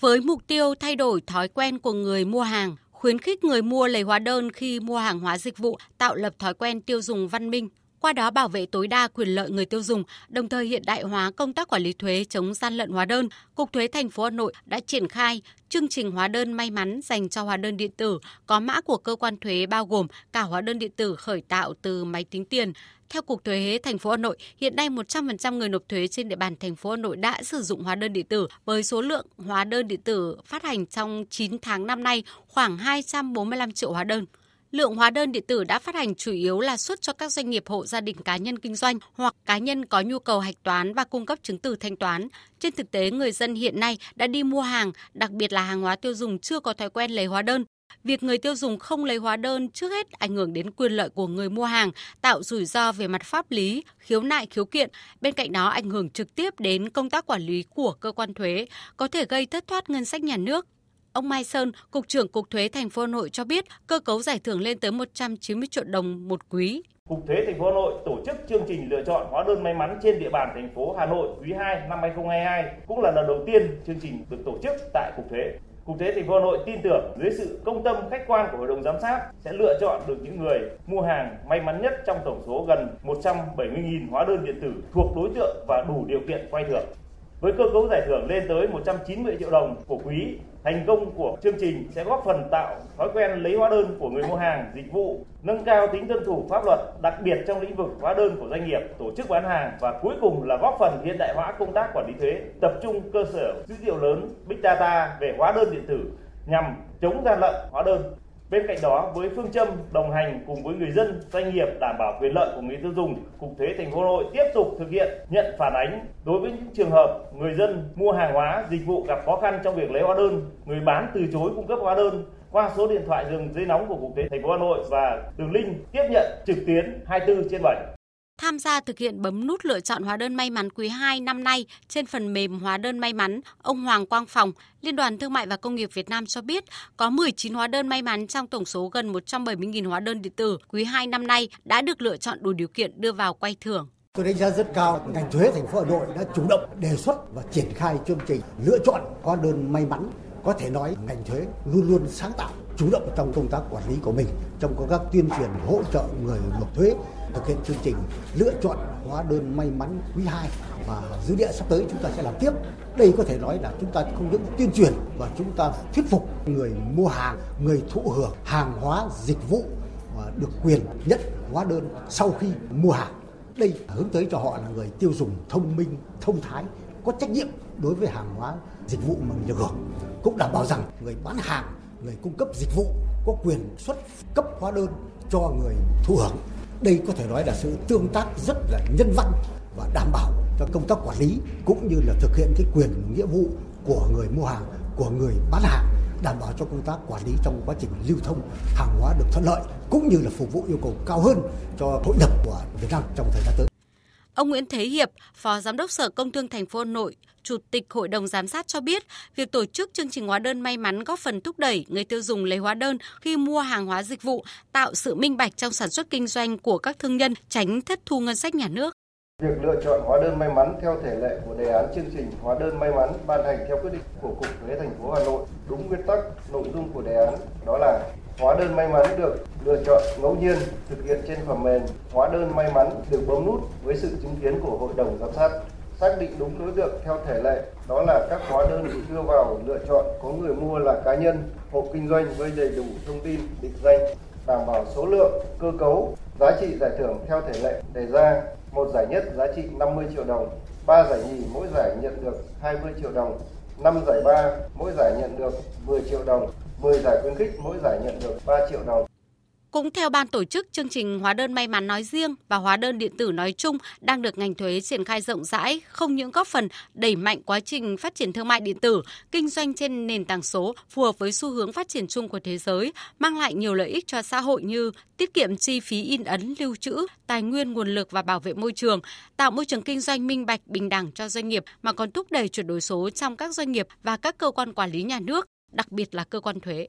Với mục tiêu thay đổi thói quen của người mua hàng, khuyến khích người mua lấy hóa đơn khi mua hàng hóa dịch vụ, tạo lập thói quen tiêu dùng văn minh, qua đó bảo vệ tối đa quyền lợi người tiêu dùng, đồng thời hiện đại hóa công tác quản lý thuế chống gian lận hóa đơn. Cục Thuế thành phố Hà Nội đã triển khai chương trình hóa đơn may mắn dành cho hóa đơn điện tử có mã của cơ quan thuế bao gồm cả hóa đơn điện tử khởi tạo từ máy tính tiền. Theo Cục Thuế thành phố Hà Nội, hiện nay 100% người nộp thuế trên địa bàn thành phố Hà Nội đã sử dụng hóa đơn điện tử với số lượng hóa đơn điện tử phát hành trong 9 tháng năm nay khoảng 245 triệu hóa đơn. Lượng hóa đơn điện tử đã phát hành chủ yếu là xuất cho các doanh nghiệp hộ gia đình cá nhân kinh doanh hoặc cá nhân có nhu cầu hạch toán và cung cấp chứng từ thanh toán. Trên thực tế, người dân hiện nay đã đi mua hàng, đặc biệt là hàng hóa tiêu dùng chưa có thói quen lấy hóa đơn. Việc người tiêu dùng không lấy hóa đơn trước hết ảnh hưởng đến quyền lợi của người mua hàng, tạo rủi ro về mặt pháp lý, khiếu nại khiếu kiện. Bên cạnh đó ảnh hưởng trực tiếp đến công tác quản lý của cơ quan thuế, có thể gây thất thoát ngân sách nhà nước, Ông Mai Sơn, Cục trưởng Cục Thuế thành phố Hà Nội cho biết cơ cấu giải thưởng lên tới 190 triệu đồng một quý. Cục Thuế thành phố Hà Nội tổ chức chương trình lựa chọn hóa đơn may mắn trên địa bàn thành phố Hà Nội quý 2 năm 2022 cũng là lần đầu tiên chương trình được tổ chức tại Cục Thuế. Cục Thuế thành phố Hà Nội tin tưởng dưới sự công tâm khách quan của hội đồng giám sát sẽ lựa chọn được những người mua hàng may mắn nhất trong tổng số gần 170.000 hóa đơn điện tử thuộc đối tượng và đủ điều kiện quay thưởng. Với cơ cấu giải thưởng lên tới 190 triệu đồng của quý, thành công của chương trình sẽ góp phần tạo thói quen lấy hóa đơn của người mua hàng, dịch vụ, nâng cao tính tuân thủ pháp luật, đặc biệt trong lĩnh vực hóa đơn của doanh nghiệp, tổ chức bán hàng và cuối cùng là góp phần hiện đại hóa công tác quản lý thuế, tập trung cơ sở dữ liệu lớn Big Data về hóa đơn điện tử nhằm chống gian lận hóa đơn. Bên cạnh đó, với phương châm đồng hành cùng với người dân, doanh nghiệp đảm bảo quyền lợi của người tiêu dùng, Cục Thuế thành phố Hà Nội tiếp tục thực hiện nhận phản ánh đối với những trường hợp người dân mua hàng hóa, dịch vụ gặp khó khăn trong việc lấy hóa đơn, người bán từ chối cung cấp hóa đơn qua số điện thoại đường dây nóng của Cục Thuế thành phố Hà Nội và đường link tiếp nhận trực tuyến 24 trên 7. Tham gia thực hiện bấm nút lựa chọn hóa đơn may mắn quý 2 năm nay trên phần mềm hóa đơn may mắn, ông Hoàng Quang Phòng, Liên đoàn Thương mại và Công nghiệp Việt Nam cho biết có 19 hóa đơn may mắn trong tổng số gần 170.000 hóa đơn điện tử quý 2 năm nay đã được lựa chọn đủ điều kiện đưa vào quay thưởng. Tôi đánh giá rất cao ngành thuế thành phố Hà Nội đã chủ động đề xuất và triển khai chương trình lựa chọn hóa đơn may mắn. Có thể nói ngành thuế luôn luôn sáng tạo, chủ động trong công tác quản lý của mình, trong công tác tuyên truyền hỗ trợ người nộp thuế thực hiện chương trình lựa chọn hóa đơn may mắn quý 2 và dư địa sắp tới chúng ta sẽ làm tiếp. Đây có thể nói là chúng ta không những tuyên truyền và chúng ta thuyết phục người mua hàng, người thụ hưởng hàng hóa dịch vụ và được quyền nhận hóa đơn sau khi mua hàng. Đây hướng tới cho họ là người tiêu dùng thông minh, thông thái, có trách nhiệm đối với hàng hóa dịch vụ mà mình được hưởng. Cũng đảm bảo rằng người bán hàng, người cung cấp dịch vụ có quyền xuất cấp hóa đơn cho người thụ hưởng đây có thể nói là sự tương tác rất là nhân văn và đảm bảo cho công tác quản lý cũng như là thực hiện cái quyền nghĩa vụ của người mua hàng, của người bán hàng đảm bảo cho công tác quản lý trong quá trình lưu thông hàng hóa được thuận lợi cũng như là phục vụ yêu cầu cao hơn cho hội nhập của Việt Nam trong thời gian tới. Ông Nguyễn Thế Hiệp, Phó Giám đốc Sở Công Thương thành phố Hà Nội, Chủ tịch Hội đồng Giám sát cho biết, việc tổ chức chương trình hóa đơn may mắn góp phần thúc đẩy người tiêu dùng lấy hóa đơn khi mua hàng hóa dịch vụ, tạo sự minh bạch trong sản xuất kinh doanh của các thương nhân, tránh thất thu ngân sách nhà nước. Việc lựa chọn hóa đơn may mắn theo thể lệ của đề án chương trình hóa đơn may mắn ban hành theo quyết định của Cục Thuế thành phố Hà Nội đúng nguyên tắc nội dung của đề án đó là Hóa đơn may mắn được lựa chọn ngẫu nhiên thực hiện trên phần mềm. Hóa đơn may mắn được bấm nút với sự chứng kiến của hội đồng giám sát. Xác định đúng đối tượng theo thể lệ, đó là các hóa đơn được đưa vào lựa chọn. Có người mua là cá nhân, hộ kinh doanh với đầy đủ thông tin, định danh, đảm bảo số lượng, cơ cấu, giá trị giải thưởng theo thể lệ đề ra. Một giải nhất giá trị 50 triệu đồng, ba giải nhì mỗi giải nhận được 20 triệu đồng 5 giải ba mỗi giải nhận được 10 triệu đồng. 10 giải khuyến khích, mỗi giải nhận được 3 triệu đồng. Cũng theo ban tổ chức, chương trình hóa đơn may mắn nói riêng và hóa đơn điện tử nói chung đang được ngành thuế triển khai rộng rãi, không những góp phần đẩy mạnh quá trình phát triển thương mại điện tử, kinh doanh trên nền tảng số phù hợp với xu hướng phát triển chung của thế giới, mang lại nhiều lợi ích cho xã hội như tiết kiệm chi phí in ấn, lưu trữ, tài nguyên nguồn lực và bảo vệ môi trường, tạo môi trường kinh doanh minh bạch, bình đẳng cho doanh nghiệp mà còn thúc đẩy chuyển đổi số trong các doanh nghiệp và các cơ quan quản lý nhà nước đặc biệt là cơ quan thuế.